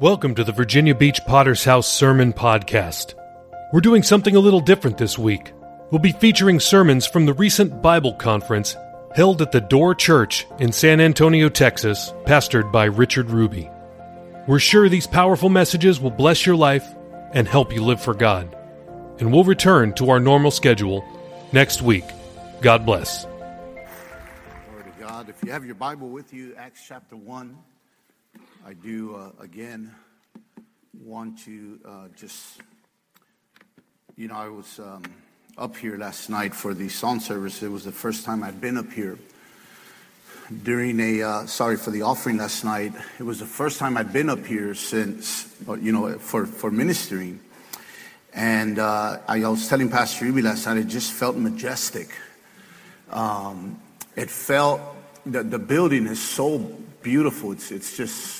Welcome to the Virginia Beach Potter's House Sermon Podcast. We're doing something a little different this week. We'll be featuring sermons from the recent Bible conference held at the Door Church in San Antonio, Texas, pastored by Richard Ruby. We're sure these powerful messages will bless your life and help you live for God. And we'll return to our normal schedule next week. God bless. Glory to God. If you have your Bible with you, Acts chapter 1, I do uh, again want to uh, just, you know, I was um, up here last night for the song service. It was the first time I'd been up here during a, uh, sorry for the offering last night. It was the first time I'd been up here since, uh, you know, for, for ministering. And uh, I was telling Pastor Ruby last night, it just felt majestic. Um, it felt, the, the building is so beautiful. It's, it's just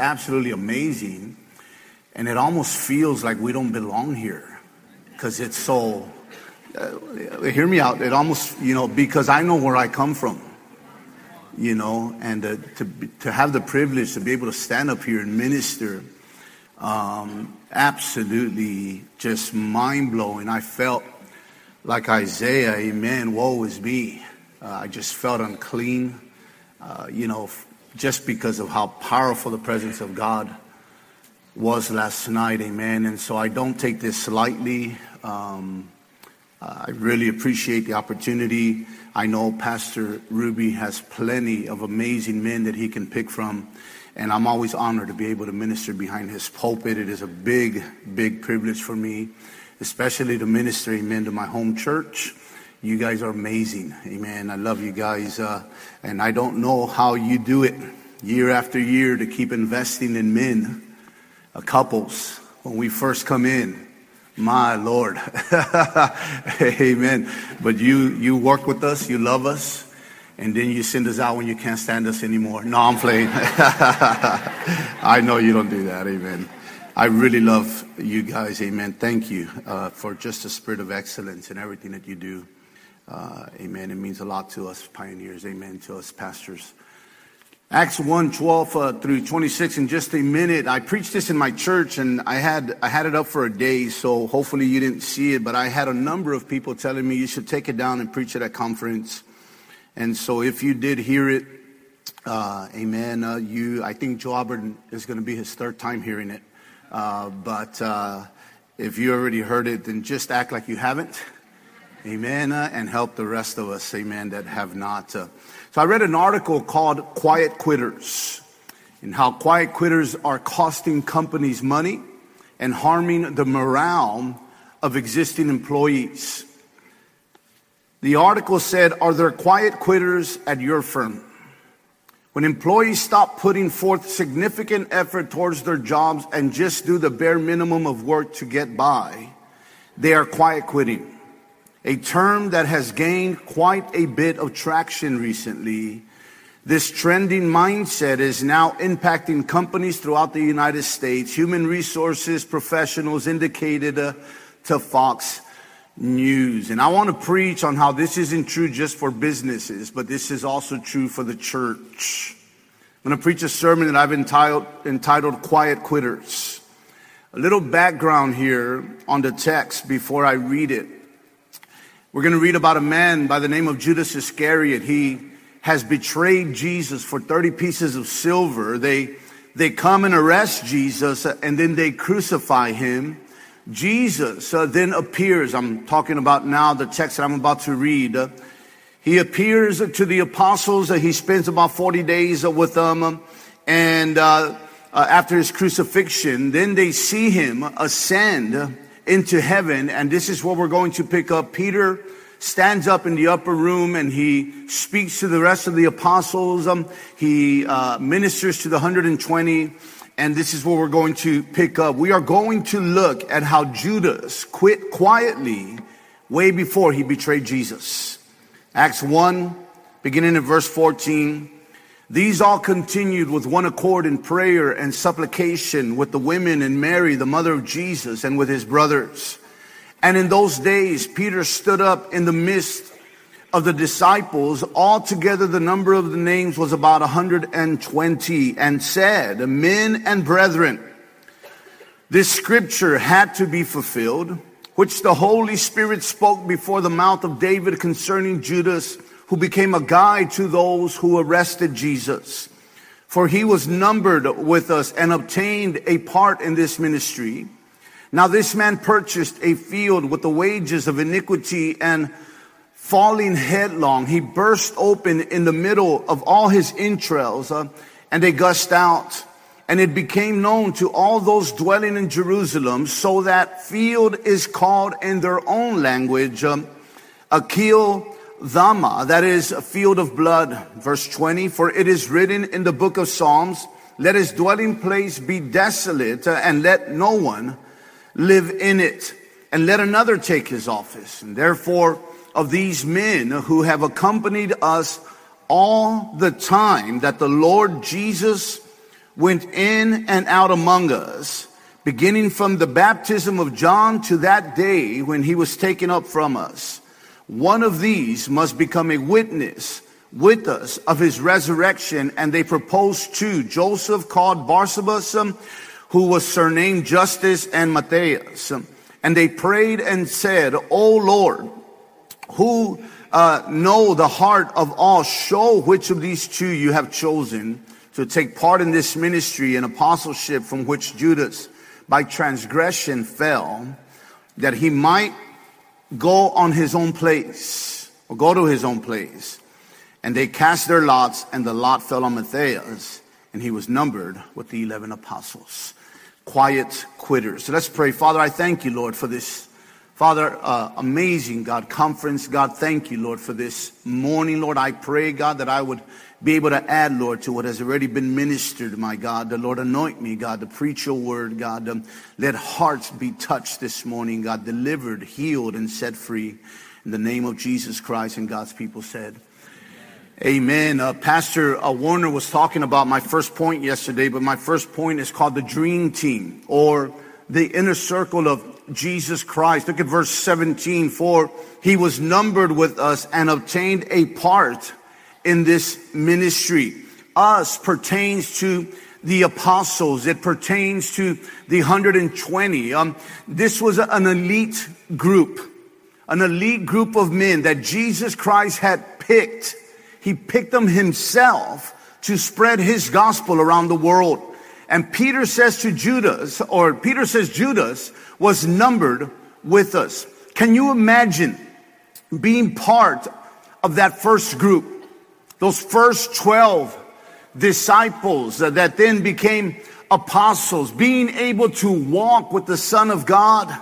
absolutely amazing. And it almost feels like we don't belong here because it's so, uh, hear me out. It almost, you know, because I know where I come from, you know, and uh, to, to have the privilege to be able to stand up here and minister, um, absolutely just mind blowing. I felt like Isaiah, amen, woe is me. Uh, I just felt unclean, uh, you know, just because of how powerful the presence of God was last night, amen. And so I don't take this lightly. Um, I really appreciate the opportunity. I know Pastor Ruby has plenty of amazing men that he can pick from, and I'm always honored to be able to minister behind his pulpit. It is a big, big privilege for me, especially to minister, amen, to my home church. You guys are amazing. Amen. I love you guys. Uh, and I don't know how you do it year after year to keep investing in men, uh, couples, when we first come in. My Lord. Amen. But you, you work with us, you love us, and then you send us out when you can't stand us anymore. No, I'm playing. I know you don't do that. Amen. I really love you guys. Amen. Thank you uh, for just the spirit of excellence and everything that you do. Uh, amen. It means a lot to us pioneers. Amen. To us pastors. Acts 1 12 uh, through 26 in just a minute. I preached this in my church and I had, I had it up for a day, so hopefully you didn't see it, but I had a number of people telling me you should take it down and preach it at conference. And so if you did hear it, uh, amen, uh, you, I think Joe Albert is going to be his third time hearing it. Uh, but uh, if you already heard it, then just act like you haven't. Amen. Uh, and help the rest of us, amen, that have not. Uh. So I read an article called Quiet Quitters and how quiet quitters are costing companies money and harming the morale of existing employees. The article said, Are there quiet quitters at your firm? When employees stop putting forth significant effort towards their jobs and just do the bare minimum of work to get by, they are quiet quitting a term that has gained quite a bit of traction recently. This trending mindset is now impacting companies throughout the United States. Human resources professionals indicated uh, to Fox News. And I want to preach on how this isn't true just for businesses, but this is also true for the church. I'm going to preach a sermon that I've entitled, entitled Quiet Quitters. A little background here on the text before I read it. We're going to read about a man by the name of Judas Iscariot. He has betrayed Jesus for 30 pieces of silver. They, they come and arrest Jesus and then they crucify him. Jesus uh, then appears. I'm talking about now the text that I'm about to read. Uh, he appears to the apostles. Uh, he spends about 40 days uh, with them. and uh, uh, after his crucifixion, then they see him ascend into heaven. And this is what we're going to pick up. Peter stands up in the upper room and he speaks to the rest of the apostles. Um, he uh, ministers to the 120. And this is what we're going to pick up. We are going to look at how Judas quit quietly way before he betrayed Jesus. Acts 1, beginning in verse 14. These all continued with one accord in prayer and supplication with the women and Mary, the mother of Jesus, and with his brothers. And in those days, Peter stood up in the midst of the disciples, altogether the number of the names was about 120, and said, Men and brethren, this scripture had to be fulfilled, which the Holy Spirit spoke before the mouth of David concerning Judas, who became a guide to those who arrested Jesus. For he was numbered with us and obtained a part in this ministry. Now this man purchased a field with the wages of iniquity and falling headlong, he burst open in the middle of all his entrails, uh, and they gushed out. And it became known to all those dwelling in Jerusalem, so that field is called in their own language, um, Akil Dama, that is a field of blood. Verse 20, for it is written in the book of Psalms, let his dwelling place be desolate, and let no one live in it, and let another take his office. And therefore, of these men who have accompanied us all the time that the Lord Jesus went in and out among us, beginning from the baptism of John to that day when he was taken up from us. One of these must become a witness with us of his resurrection. And they proposed to Joseph called Barsabas, who was surnamed Justus and Matthias. And they prayed and said, O Lord, who uh, know the heart of all, show which of these two you have chosen to take part in this ministry and apostleship from which Judas by transgression fell, that he might go on his own place or go to his own place. And they cast their lots, and the lot fell on Matthias, and he was numbered with the 11 apostles. Quiet quitters. So let's pray. Father, I thank you, Lord, for this Father, uh, amazing God conference. God, thank you, Lord, for this morning. Lord, I pray, God, that I would be able to add, Lord, to what has already been ministered, my God. The Lord, anoint me, God, to preach your word, God. Um, let hearts be touched this morning, God, delivered, healed, and set free. In the name of Jesus Christ and God's people said, Amen. Uh, Pastor uh, Warner was talking about my first point yesterday, but my first point is called the dream team or the inner circle of Jesus Christ. Look at verse 17. For he was numbered with us and obtained a part in this ministry. Us pertains to the apostles. It pertains to the 120. Um, this was an elite group, an elite group of men that Jesus Christ had picked. He picked them himself to spread his gospel around the world. And Peter says to Judas, or Peter says Judas was numbered with us. Can you imagine being part of that first group? Those first 12 disciples that then became apostles, being able to walk with the Son of God.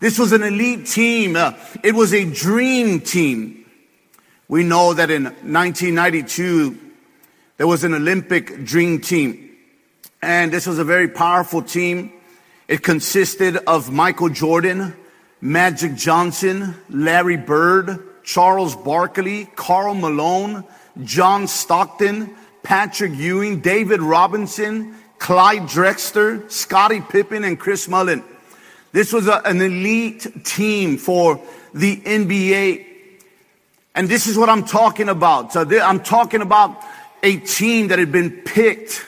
This was an elite team. Uh, it was a dream team. We know that in 1992, there was an Olympic dream team. And this was a very powerful team. It consisted of Michael Jordan, Magic Johnson, Larry Bird, Charles Barkley, Karl Malone, John Stockton, Patrick Ewing, David Robinson, Clyde Drexler, Scottie Pippen, and Chris Mullin. This was a, an elite team for the NBA. And this is what I'm talking about. So I'm talking about a team that had been picked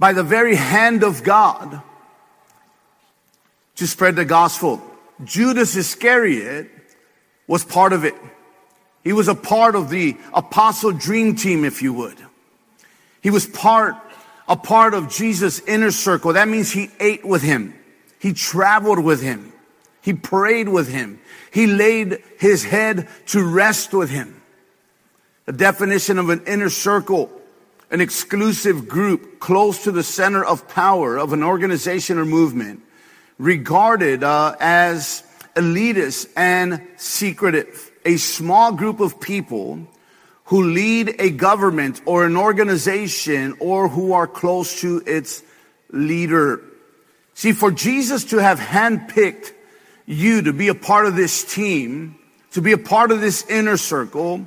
by the very hand of God to spread the gospel. Judas Iscariot was part of it. He was a part of the apostle dream team, if you would. He was part, a part of Jesus' inner circle. That means he ate with him. He traveled with him. He prayed with him. He laid his head to rest with him. The definition of an inner circle an exclusive group close to the center of power of an organization or movement, regarded uh, as elitist and secretive. A small group of people who lead a government or an organization or who are close to its leader. See, for Jesus to have handpicked you to be a part of this team, to be a part of this inner circle,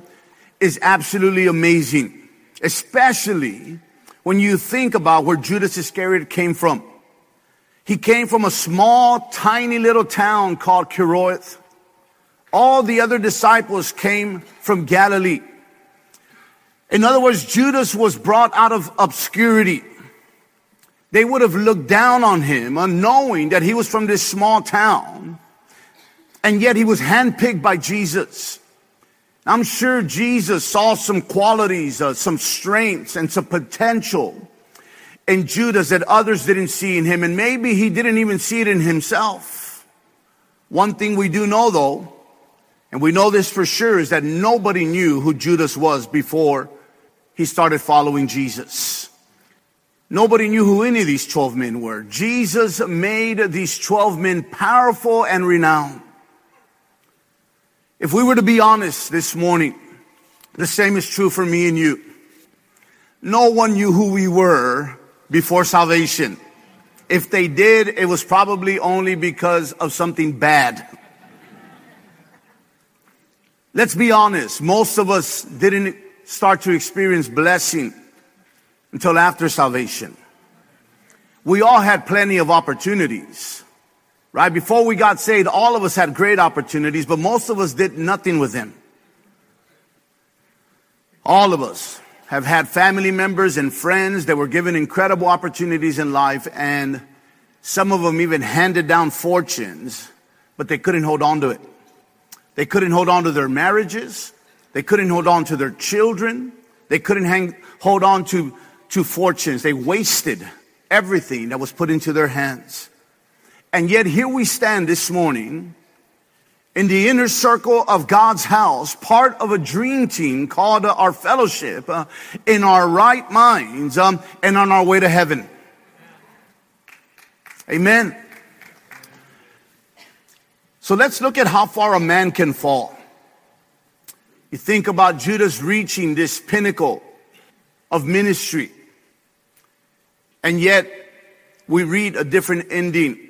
is absolutely amazing. Especially when you think about where Judas Iscariot came from. He came from a small, tiny little town called Kerioth, All the other disciples came from Galilee. In other words, Judas was brought out of obscurity. They would have looked down on him, unknowing that he was from this small town, and yet he was handpicked by Jesus. I'm sure Jesus saw some qualities, uh, some strengths, and some potential in Judas that others didn't see in him, and maybe he didn't even see it in himself. One thing we do know though, and we know this for sure, is that nobody knew who Judas was before he started following Jesus. Nobody knew who any of these 12 men were. Jesus made these 12 men powerful and renowned. If we were to be honest this morning, the same is true for me and you. No one knew who we were before salvation. If they did, it was probably only because of something bad. Let's be honest. Most of us didn't start to experience blessing until after salvation. We all had plenty of opportunities, right? Before we got saved, all of us had great opportunities, but most of us did nothing with them. All of us have had family members and friends that were given incredible opportunities in life, and some of them even handed down fortunes, but they couldn't hold on to it. They couldn't hold on to their marriages. They couldn't hold on to their children. They couldn't hang, hold on to to fortunes. They wasted everything that was put into their hands. And yet here we stand this morning in the inner circle of God's house, part of a dream team called uh, our fellowship, uh, in our right minds, um, and on our way to heaven. Amen. So let's look at how far a man can fall. You think about Judas reaching this pinnacle of ministry. And yet, we read a different ending.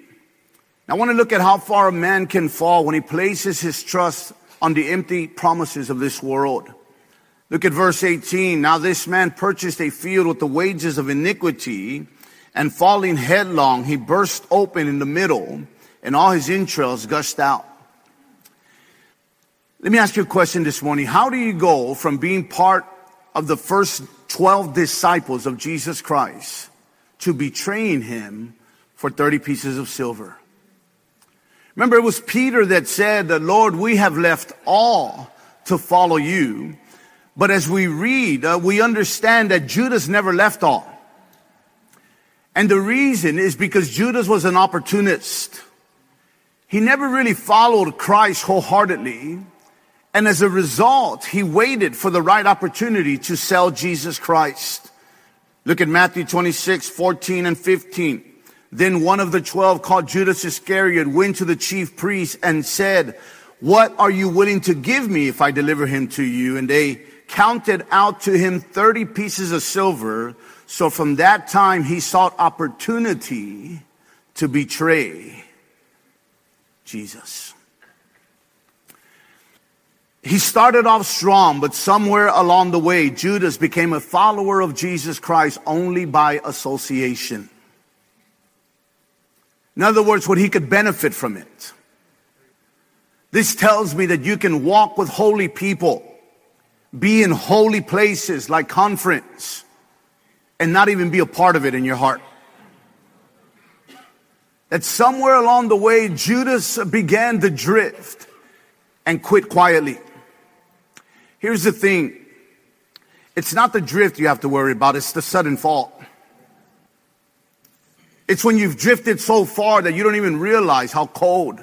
I want to look at how far a man can fall when he places his trust on the empty promises of this world. Look at verse 18. Now this man purchased a field with the wages of iniquity and falling headlong, he burst open in the middle and all his entrails gushed out. Let me ask you a question this morning. How do you go from being part of the first 12 disciples of Jesus Christ to betraying him for 30 pieces of silver. Remember, it was Peter that said, "The Lord, we have left all to follow you. But as we read, uh, we understand that Judas never left all. And the reason is because Judas was an opportunist. He never really followed Christ wholeheartedly. And as a result, he waited for the right opportunity to sell Jesus Christ. Look at Matthew 26, 14 and 15. Then one of the twelve called Judas Iscariot went to the chief priests and said, what are you willing to give me if I deliver him to you? And they counted out to him 30 pieces of silver. So from that time he sought opportunity to betray Jesus. He started off strong, but somewhere along the way, Judas became a follower of Jesus Christ only by association. In other words, what he could benefit from it. This tells me that you can walk with holy people, be in holy places like conference, and not even be a part of it in your heart. That somewhere along the way, Judas began to drift and quit quietly. Here's the thing. It's not the drift you have to worry about, it's the sudden fall. It's when you've drifted so far that you don't even realize how cold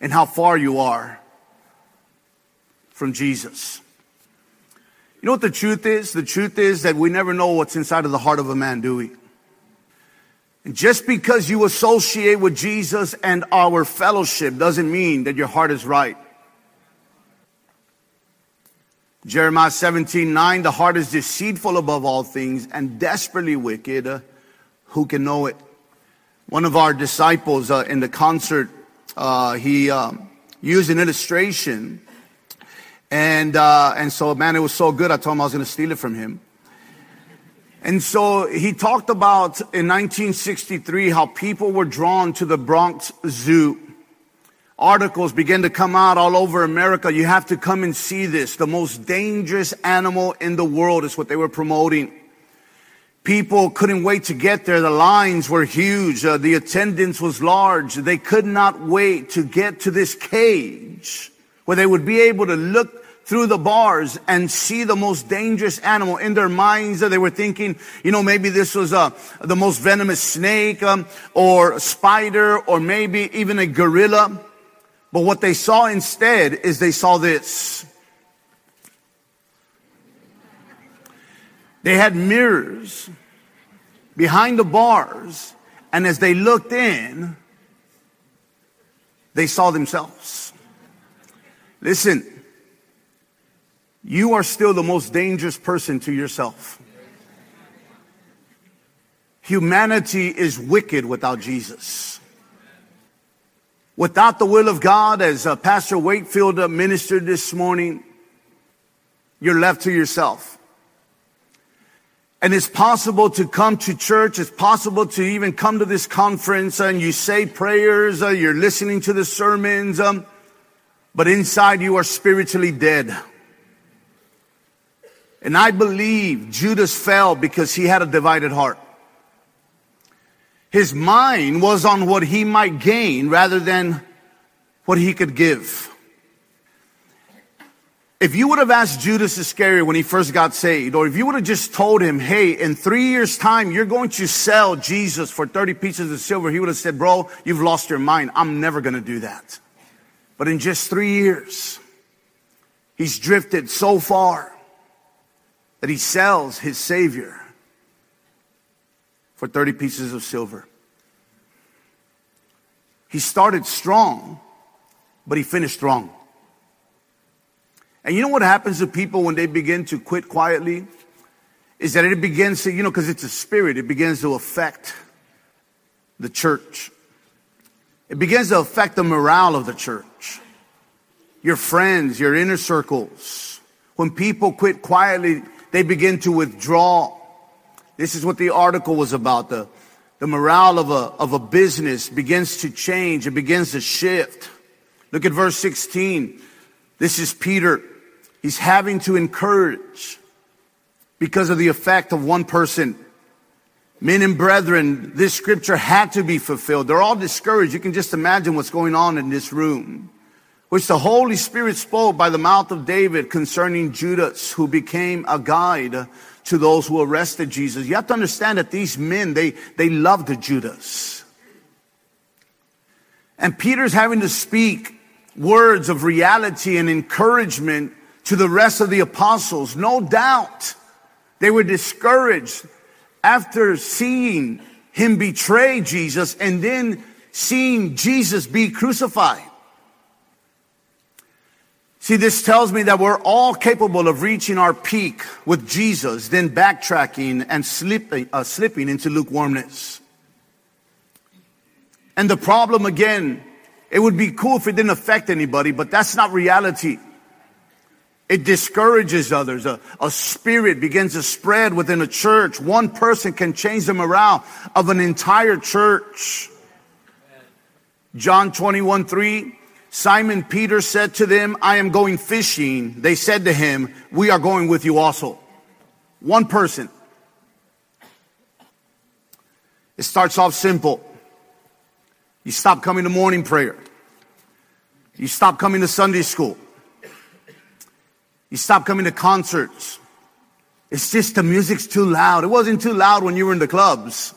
and how far you are from Jesus. You know what the truth is? The truth is that we never know what's inside of the heart of a man, do we? And just because you associate with Jesus and our fellowship doesn't mean that your heart is right. Jeremiah 17, 9, the heart is deceitful above all things and desperately wicked. Who can know it? One of our disciples uh, in the concert, uh, he um, used an illustration. And, uh, and so, man, it was so good, I told him I was going to steal it from him. And so he talked about in 1963 how people were drawn to the Bronx Zoo articles began to come out all over America. You have to come and see this. The most dangerous animal in the world is what they were promoting. People couldn't wait to get there. The lines were huge. Uh, the attendance was large. They could not wait to get to this cage where they would be able to look through the bars and see the most dangerous animal in their minds. They were thinking, you know, maybe this was uh, the most venomous snake um, or spider or maybe even a gorilla. But what they saw instead is they saw this. They had mirrors behind the bars, and as they looked in, they saw themselves. Listen, you are still the most dangerous person to yourself. Humanity is wicked without Jesus. Without the will of God, as uh, Pastor Wakefield uh, ministered this morning, you're left to yourself. And it's possible to come to church. It's possible to even come to this conference and you say prayers. Uh, you're listening to the sermons. Um, but inside you are spiritually dead. And I believe Judas fell because he had a divided heart. His mind was on what he might gain rather than what he could give. If you would have asked Judas Iscariot when he first got saved, or if you would have just told him, hey, in three years time, you're going to sell Jesus for 30 pieces of silver, he would have said, bro, you've lost your mind. I'm never going to do that. But in just three years, he's drifted so far that he sells his Savior for 30 pieces of silver. He started strong, but he finished wrong. And you know what happens to people when they begin to quit quietly? Is that it begins to, you know, because it's a spirit, it begins to affect the church. It begins to affect the morale of the church. Your friends, your inner circles. When people quit quietly, they begin to withdraw. This is what the article was about. The, the morale of a, of a business begins to change. It begins to shift. Look at verse 16. This is Peter. He's having to encourage because of the effect of one person. Men and brethren, this scripture had to be fulfilled. They're all discouraged. You can just imagine what's going on in this room which the Holy Spirit spoke by the mouth of David concerning Judas, who became a guide to those who arrested Jesus. You have to understand that these men, they, they loved Judas. And Peter's having to speak words of reality and encouragement to the rest of the apostles. No doubt they were discouraged after seeing him betray Jesus and then seeing Jesus be crucified. See, this tells me that we're all capable of reaching our peak with Jesus, then backtracking and slipping, uh, slipping into lukewarmness. And the problem again, it would be cool if it didn't affect anybody, but that's not reality. It discourages others. A, a, spirit begins to spread within a church. One person can change the morale of an entire church. John 21, 3, Simon Peter said to them, I am going fishing. They said to him, we are going with you also. One person. It starts off simple. You stop coming to morning prayer. You stop coming to Sunday school. You stop coming to concerts. It's just the music's too loud. It wasn't too loud when you were in the clubs.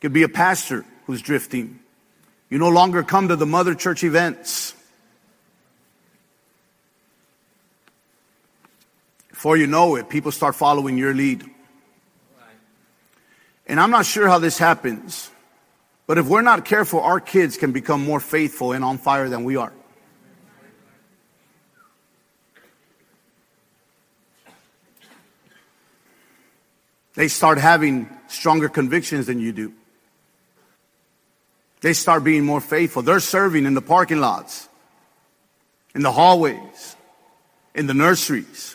Could be a pastor who's drifting. You no longer come to the mother church events. Before you know it, people start following your lead. And I'm not sure how this happens, but if we're not careful, our kids can become more faithful and on fire than we are. They start having stronger convictions than you do. They start being more faithful. They're serving in the parking lots, in the hallways, in the nurseries.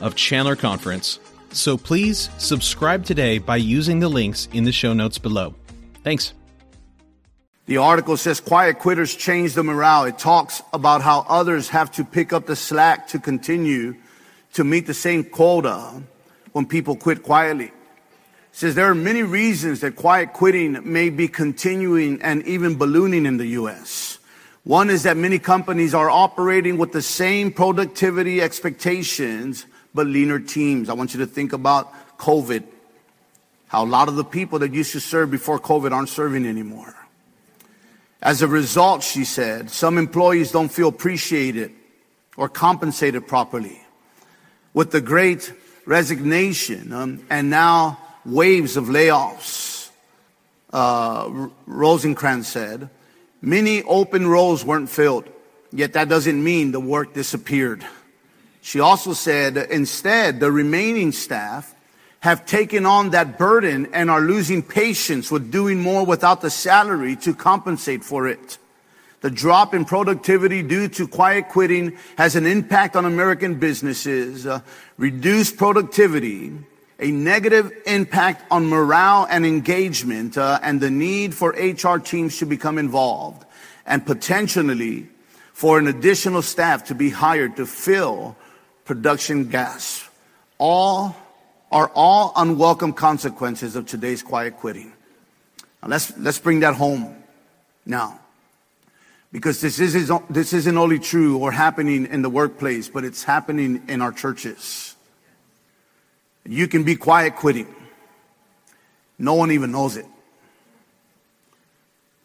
of Chandler Conference. So please subscribe today by using the links in the show notes below. Thanks. The article says quiet quitters change the morale. It talks about how others have to pick up the slack to continue to meet the same quota when people quit quietly It says there are many reasons that quiet quitting may be continuing and even ballooning in the U.S. One is that many companies are operating with the same productivity expectations, but leaner teams. I want you to think about COVID, how a lot of the people that used to serve before COVID aren't serving anymore. As a result, she said, some employees don't feel appreciated or compensated properly. With the great resignation um, and now waves of layoffs, uh, said, many open roles weren't filled, yet that doesn't mean the work disappeared. She also said, instead, the remaining staff have taken on that burden and are losing patience with doing more without the salary to compensate for it. The drop in productivity due to quiet quitting has an impact on American businesses. Uh, reduced productivity a negative impact on morale and engagement uh, and the need for HR teams to become involved and potentially for an additional staff to be hired to fill production gas. All are all unwelcome consequences of today's quiet quitting. Now let's, let's bring that home now. Because this, is, this isn't only true or happening in the workplace, but it's happening in our churches. You can be quiet quitting. No one even knows it.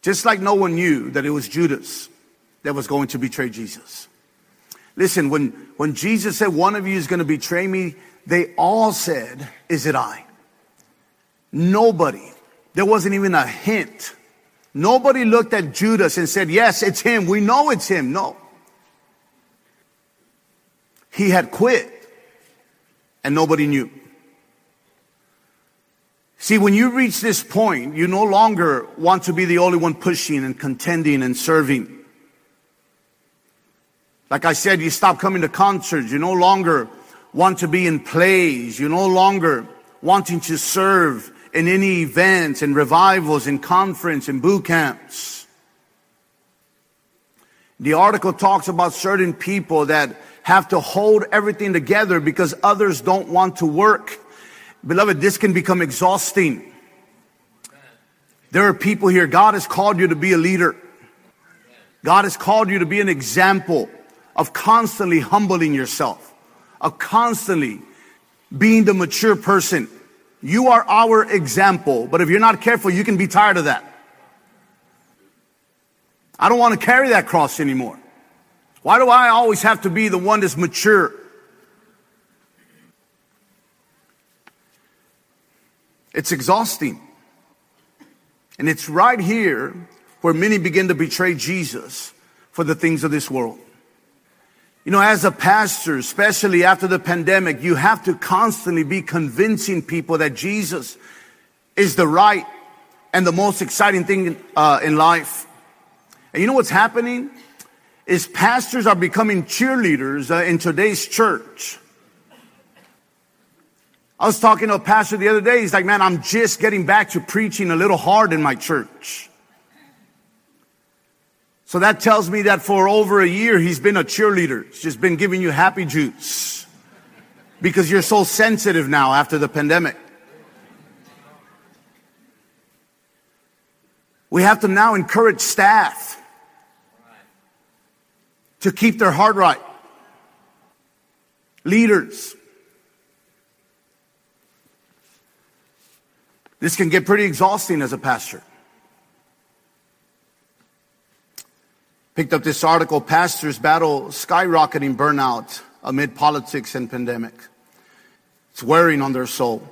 Just like no one knew that it was Judas that was going to betray Jesus. Listen, when, when Jesus said, one of you is going to betray me, they all said, is it I? Nobody. There wasn't even a hint. Nobody looked at Judas and said, yes, it's him. We know it's him. No. He had quit and nobody knew. See, when you reach this point, you no longer want to be the only one pushing and contending and serving. Like I said, you stop coming to concerts. You no longer want to be in plays. You no longer wanting to serve in any events and revivals and conference and boot camps. The article talks about certain people that have to hold everything together because others don't want to work. Beloved, this can become exhausting. There are people here, God has called you to be a leader. God has called you to be an example of constantly humbling yourself, of constantly being the mature person. You are our example, but if you're not careful, you can be tired of that. I don't want to carry that cross anymore. Why do I always have to be the one that's mature? It's exhausting. And it's right here where many begin to betray Jesus for the things of this world. You know, as a pastor, especially after the pandemic, you have to constantly be convincing people that Jesus is the right and the most exciting thing uh, in life. And you know what's happening? Is pastors are becoming cheerleaders uh, in today's church. I was talking to a pastor the other day. He's like, man, I'm just getting back to preaching a little hard in my church. So that tells me that for over a year, he's been a cheerleader. He's just been giving you happy juice because you're so sensitive now after the pandemic. We have to now encourage staff to keep their heart right. Leaders. This can get pretty exhausting as a pastor. Picked up this article, Pastors Battle Skyrocketing Burnout Amid Politics and Pandemic. It's wearing on their soul.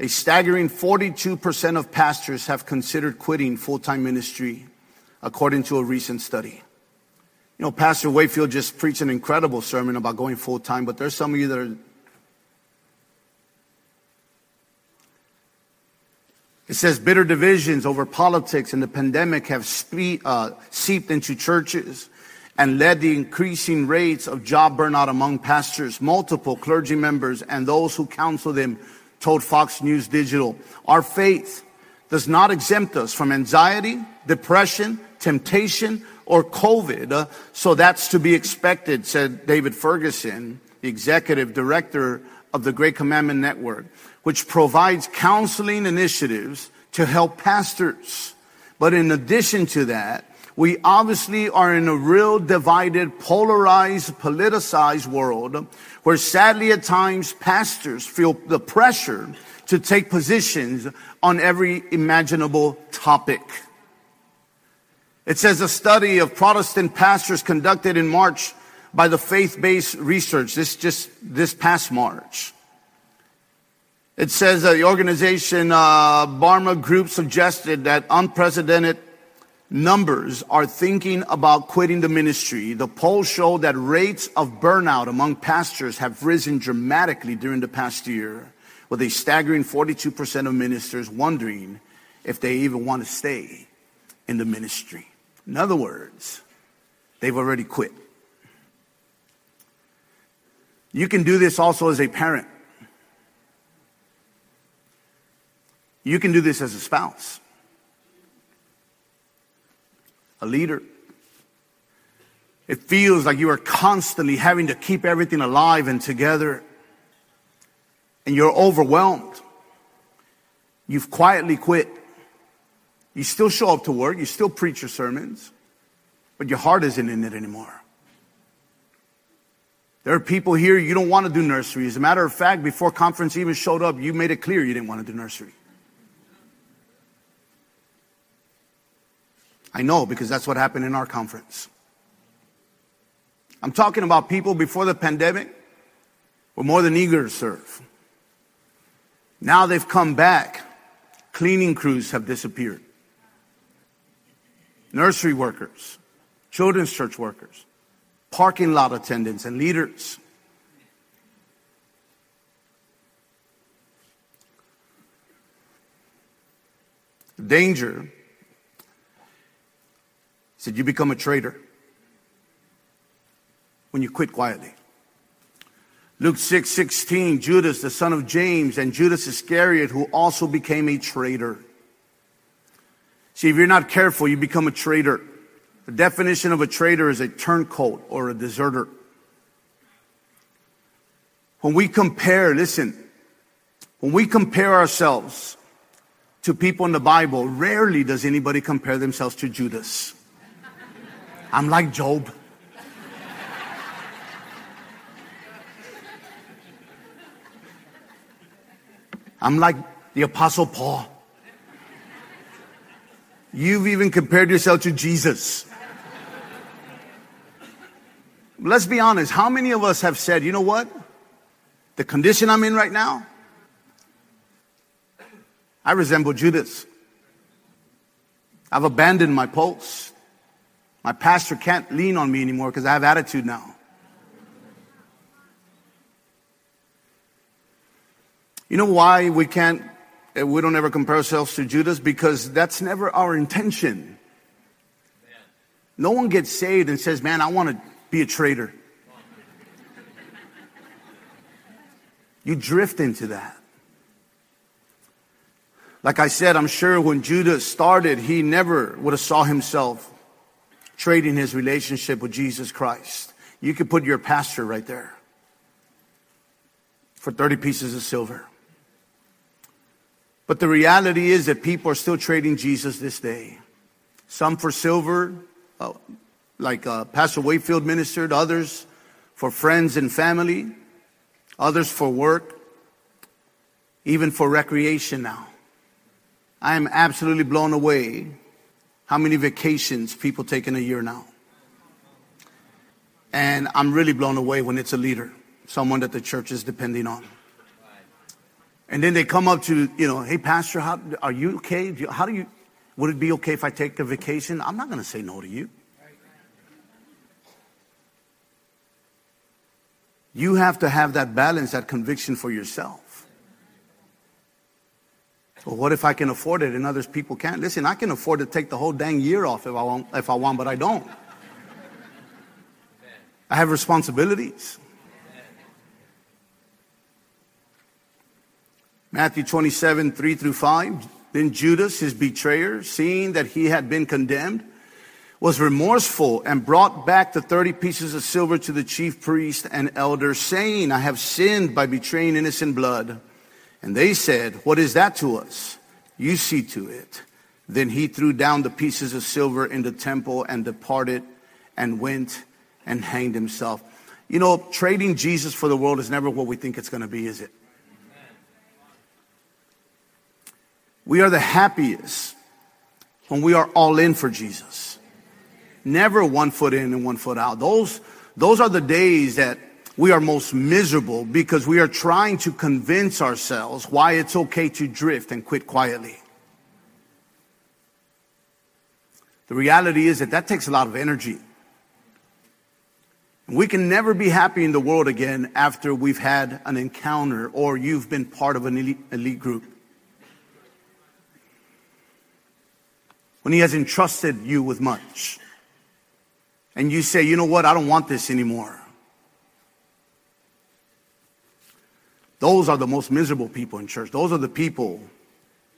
A staggering 42% of pastors have considered quitting full time ministry, according to a recent study. You know, Pastor Wayfield just preached an incredible sermon about going full time, but there's some of you that are. It says bitter divisions over politics and the pandemic have spe- uh, seeped into churches and led the increasing rates of job burnout among pastors, multiple clergy members, and those who counsel them told Fox News Digital. Our faith does not exempt us from anxiety, depression, temptation, or COVID. Uh, so that's to be expected, said David Ferguson, the executive director of the Great Commandment Network, which provides counseling initiatives to help pastors. But in addition to that, we obviously are in a real divided, polarized, politicized world where sadly at times pastors feel the pressure to take positions on every imaginable topic. It says a study of Protestant pastors conducted in March by the faith-based research, this just this past March. It says that the organization uh, Barna Group suggested that unprecedented numbers are thinking about quitting the ministry. The polls show that rates of burnout among pastors have risen dramatically during the past year, with a staggering 42% of ministers wondering if they even want to stay in the ministry. In other words, they've already quit. You can do this also as a parent. You can do this as a spouse a leader. It feels like you are constantly having to keep everything alive and together, and you're overwhelmed. You've quietly quit. You still show up to work, you still preach your sermons, but your heart isn't in it anymore. There are people here, you don't want to do nursery. As a matter of fact, before conference even showed up, you made it clear you didn't want to do nursery. I know because that's what happened in our conference. I'm talking about people before the pandemic were more than eager to serve. Now they've come back. Cleaning crews have disappeared. Nursery workers, children's church workers, parking lot attendants, and leaders. danger said, You become a traitor when you quit quietly. Luke 6 16, Judas, the son of James, and Judas Iscariot, who also became a traitor. See, if you're not careful, you become a traitor. The definition of a traitor is a turncoat or a deserter. When we compare, listen, when we compare ourselves to people in the Bible, rarely does anybody compare themselves to Judas. I'm like Job. I'm like the Apostle Paul. You've even compared yourself to Jesus. Let's be honest. How many of us have said, you know what? The condition I'm in right now, I resemble Judas. I've abandoned my post. My pastor can't lean on me anymore because I have attitude now. You know why we can't, eh, we don't ever compare ourselves to Judas? Because that's never our intention. No one gets saved and says, Man, I want to be a traitor. You drift into that. Like I said, I'm sure when Judas started, he never would have saw himself trading his relationship with Jesus Christ. You could put your pastor right there for 30 pieces of silver. But the reality is that people are still trading Jesus this day. Some for silver, uh, like uh, Pastor Wakefield ministered, others for friends and family, others for work, even for recreation now. I am absolutely blown away how many vacations people take in a year now. And I'm really blown away when it's a leader, someone that the church is depending on. And then they come up to, you know, hey, Pastor, how, are you okay? How do you, would it be okay if I take a vacation? I'm not going to say no to you. You have to have that balance, that conviction for yourself. Well, what if I can afford it and others people can't? Listen, I can afford to take the whole dang year off if I want, if I want but I don't. I have responsibilities. Matthew 27, 3 through 5. Then Judas, his betrayer, seeing that he had been condemned, was remorseful and brought back the 30 pieces of silver to the chief priest and elders, saying, I have sinned by betraying innocent blood. And they said, What is that to us? You see to it. Then he threw down the pieces of silver in the temple and departed and went and hanged himself. You know, trading Jesus for the world is never what we think it's going to be, is it? We are the happiest when we are all in for Jesus. Never one foot in and one foot out. Those, those are the days that we are most miserable because we are trying to convince ourselves why it's okay to drift and quit quietly. The reality is that that takes a lot of energy. We can never be happy in the world again after we've had an encounter or you've been part of an elite, elite group. When he has entrusted you with much. And you say, you know what, I don't want this anymore. Those are the most miserable people in church. Those are the people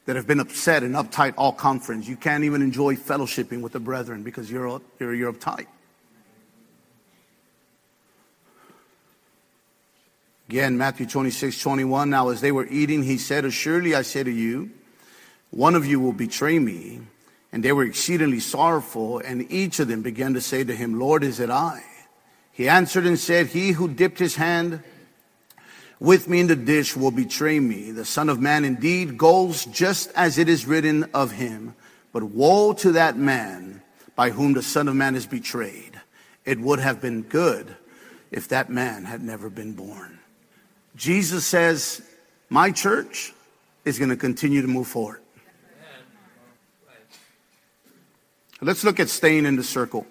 that have been upset and uptight all conference. You can't even enjoy fellowshipping with the brethren because you're, you're, you're uptight. Again, Matthew 26, 21. Now, as they were eating, he said, Surely I say to you, one of you will betray me. And they were exceedingly sorrowful, and each of them began to say to him, Lord, is it I? He answered and said, He who dipped his hand with me in the dish will betray me. The Son of Man indeed goes just as it is written of him. But woe to that man by whom the Son of Man is betrayed. It would have been good if that man had never been born. Jesus says, My church is going to continue to move forward. Let's look at staying in the circle.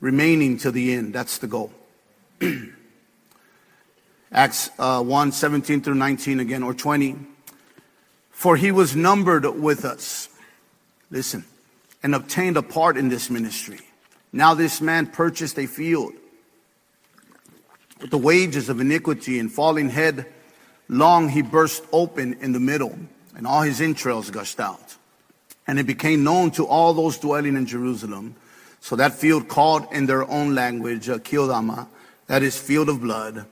Remaining to the end. That's the goal. Acts uh, 1 17 through 19 again, or 20. For he was numbered with us. Listen, and obtained a part in this ministry. Now this man purchased a field with the wages of iniquity and falling head long he burst open in the middle and all his entrails gushed out. And it became known to all those dwelling in Jerusalem. So that field called in their own language, uh, Kildama, that is field of blood.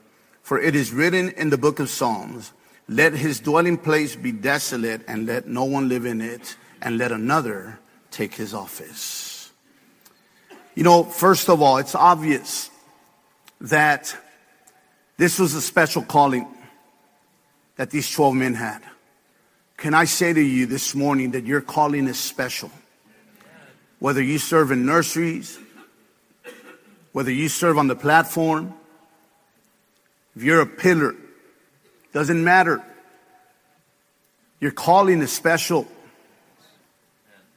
For it is written in the book of Psalms, let his dwelling place be desolate and let no one live in it and let another take his office. You know, first of all, it's obvious that this was a special calling that these 12 men had. Can I say to you this morning that your calling is special? Whether you serve in nurseries, whether you serve on the platform, if you're a pillar, doesn't matter. Your calling is special.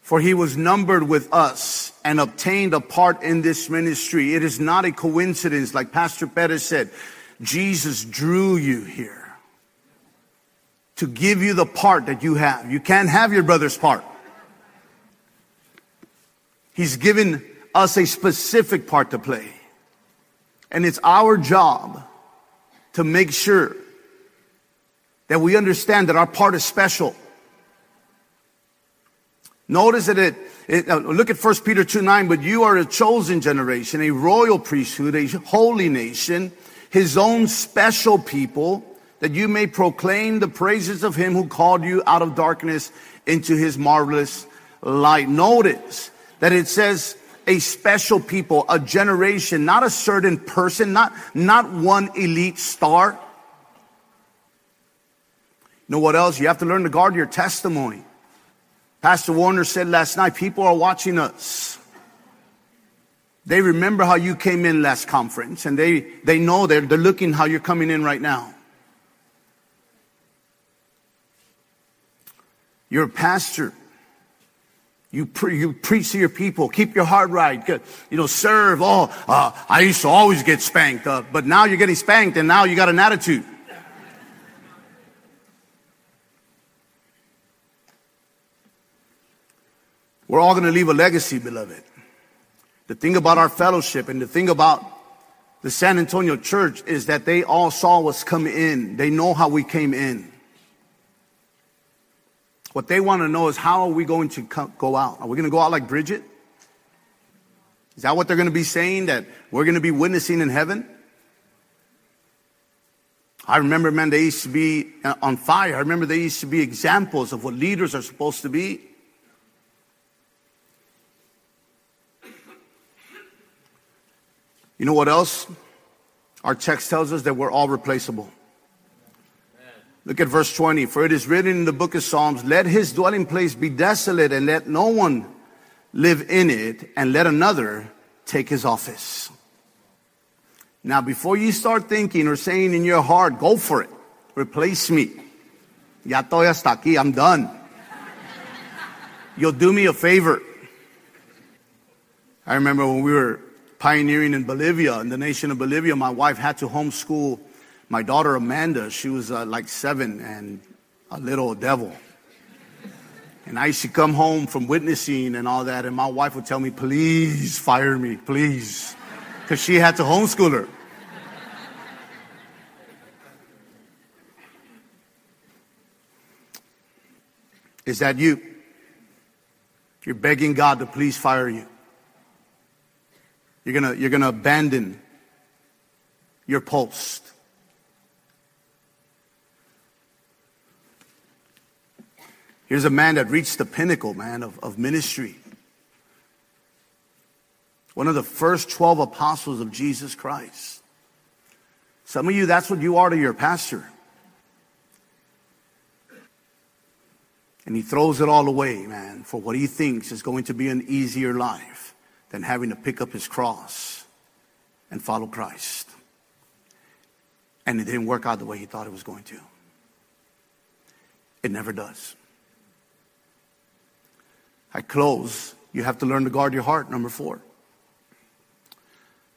For he was numbered with us and obtained a part in this ministry. It is not a coincidence, like Pastor Perez said. Jesus drew you here to give you the part that you have. You can't have your brother's part. He's given us a specific part to play. And it's our job to make sure that we understand that our part is special. Notice that it, it uh, look at 1 Peter 2 9, but you are a chosen generation, a royal priesthood, a holy nation, his own special people, that you may proclaim the praises of him who called you out of darkness into his marvelous light. Notice that it says a special people, a generation, not a certain person, not, not one elite star. You know what else? You have to learn to guard your testimony. Pastor Warner said last night, people are watching us. They remember how you came in last conference and they, they know they're, they're looking how you're coming in right now. You're a pastor. You, pre- you preach to your people. Keep your heart right. You know, serve. Oh, uh, I used to always get spanked, uh, but now you're getting spanked and now you got an attitude. We're all going to leave a legacy, beloved. The thing about our fellowship and the thing about the San Antonio church is that they all saw us come in. They know how we came in. What they want to know is how are we going to go out? Are we going to go out like Bridget? Is that what they're going to be saying that we're going to be witnessing in heaven? I remember, man, they used to be uh, on fire. I remember they used to be examples of what leaders are supposed to be. You know what else? Our text tells us that we're all replaceable. Look at verse 20. For it is written in the book of Psalms, let his dwelling place be desolate and let no one live in it and let another take his office. Now, before you start thinking or saying in your heart, go for it. Replace me. Ya estoy hasta aquí. I'm done. You'll do me a favor. I remember when we were pioneering in Bolivia, in the nation of Bolivia, my wife had to homeschool my daughter Amanda, she was uh, like seven and a little devil. And I used to come home from witnessing and all that, and my wife would tell me, please fire me, please. Because she had to homeschool her. Is that you? You're begging God to please fire you. You're gonna, you're gonna abandon your post. Here's a man that reached the pinnacle, man, of, of ministry. One of the first 12 apostles of Jesus Christ. Some of you, that's what you are to your pastor. And he throws it all away, man, for what he thinks is going to be an easier life than having to pick up his cross and follow Christ. And it didn't work out the way he thought it was going to. It never does. I close. You have to learn to guard your heart, number four.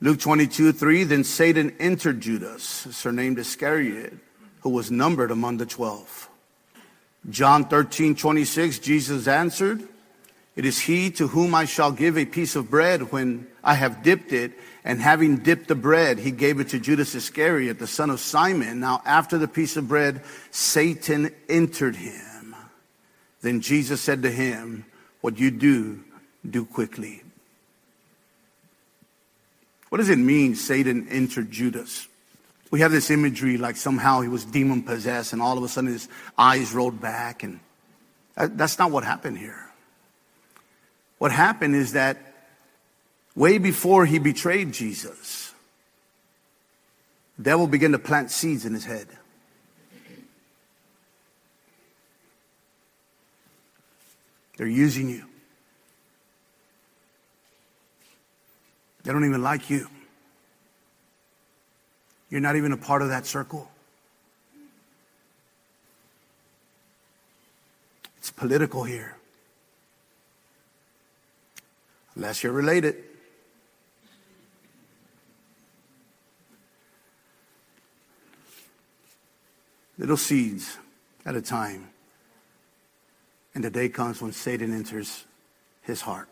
Luke 22, 3, then Satan entered Judas, surnamed Iscariot, who was numbered among the twelve. John 13, 26, Jesus answered, It is he to whom I shall give a piece of bread when I have dipped it. And having dipped the bread, he gave it to Judas Iscariot, the son of Simon. Now, after the piece of bread, Satan entered him. Then Jesus said to him, what you do, do quickly. What does it mean Satan entered Judas? We have this imagery like somehow he was demon possessed and all of a sudden his eyes rolled back and that's not what happened here. What happened is that way before he betrayed Jesus, the devil began to plant seeds in his head. They're using you. They don't even like you. You're not even a part of that circle. It's political here. Unless you're related. Little seeds at a time. And the day comes when Satan enters his heart.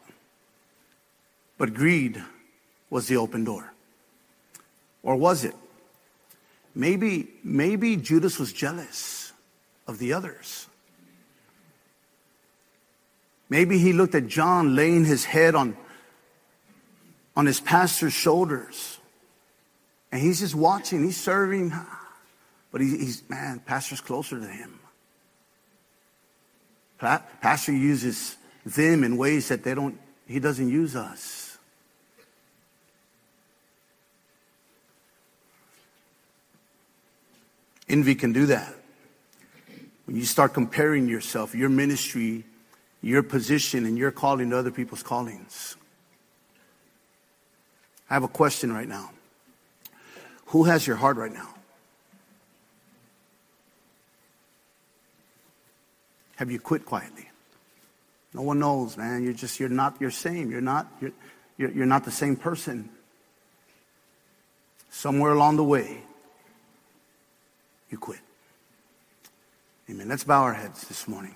But greed was the open door. Or was it? Maybe, maybe Judas was jealous of the others. Maybe he looked at John laying his head on, on his pastor's shoulders. And he's just watching, he's serving. But he, he's, man, pastor's closer to him. Pastor uses them in ways that they don't, he doesn't use us. Envy can do that. When you start comparing yourself, your ministry, your position, and your calling to other people's callings. I have a question right now. Who has your heart right now? Have you quit quietly? No one knows, man. You're just, you're not your same. You're not, you're, you're, you're not the same person. Somewhere along the way, you quit. Amen. Let's bow our heads this morning.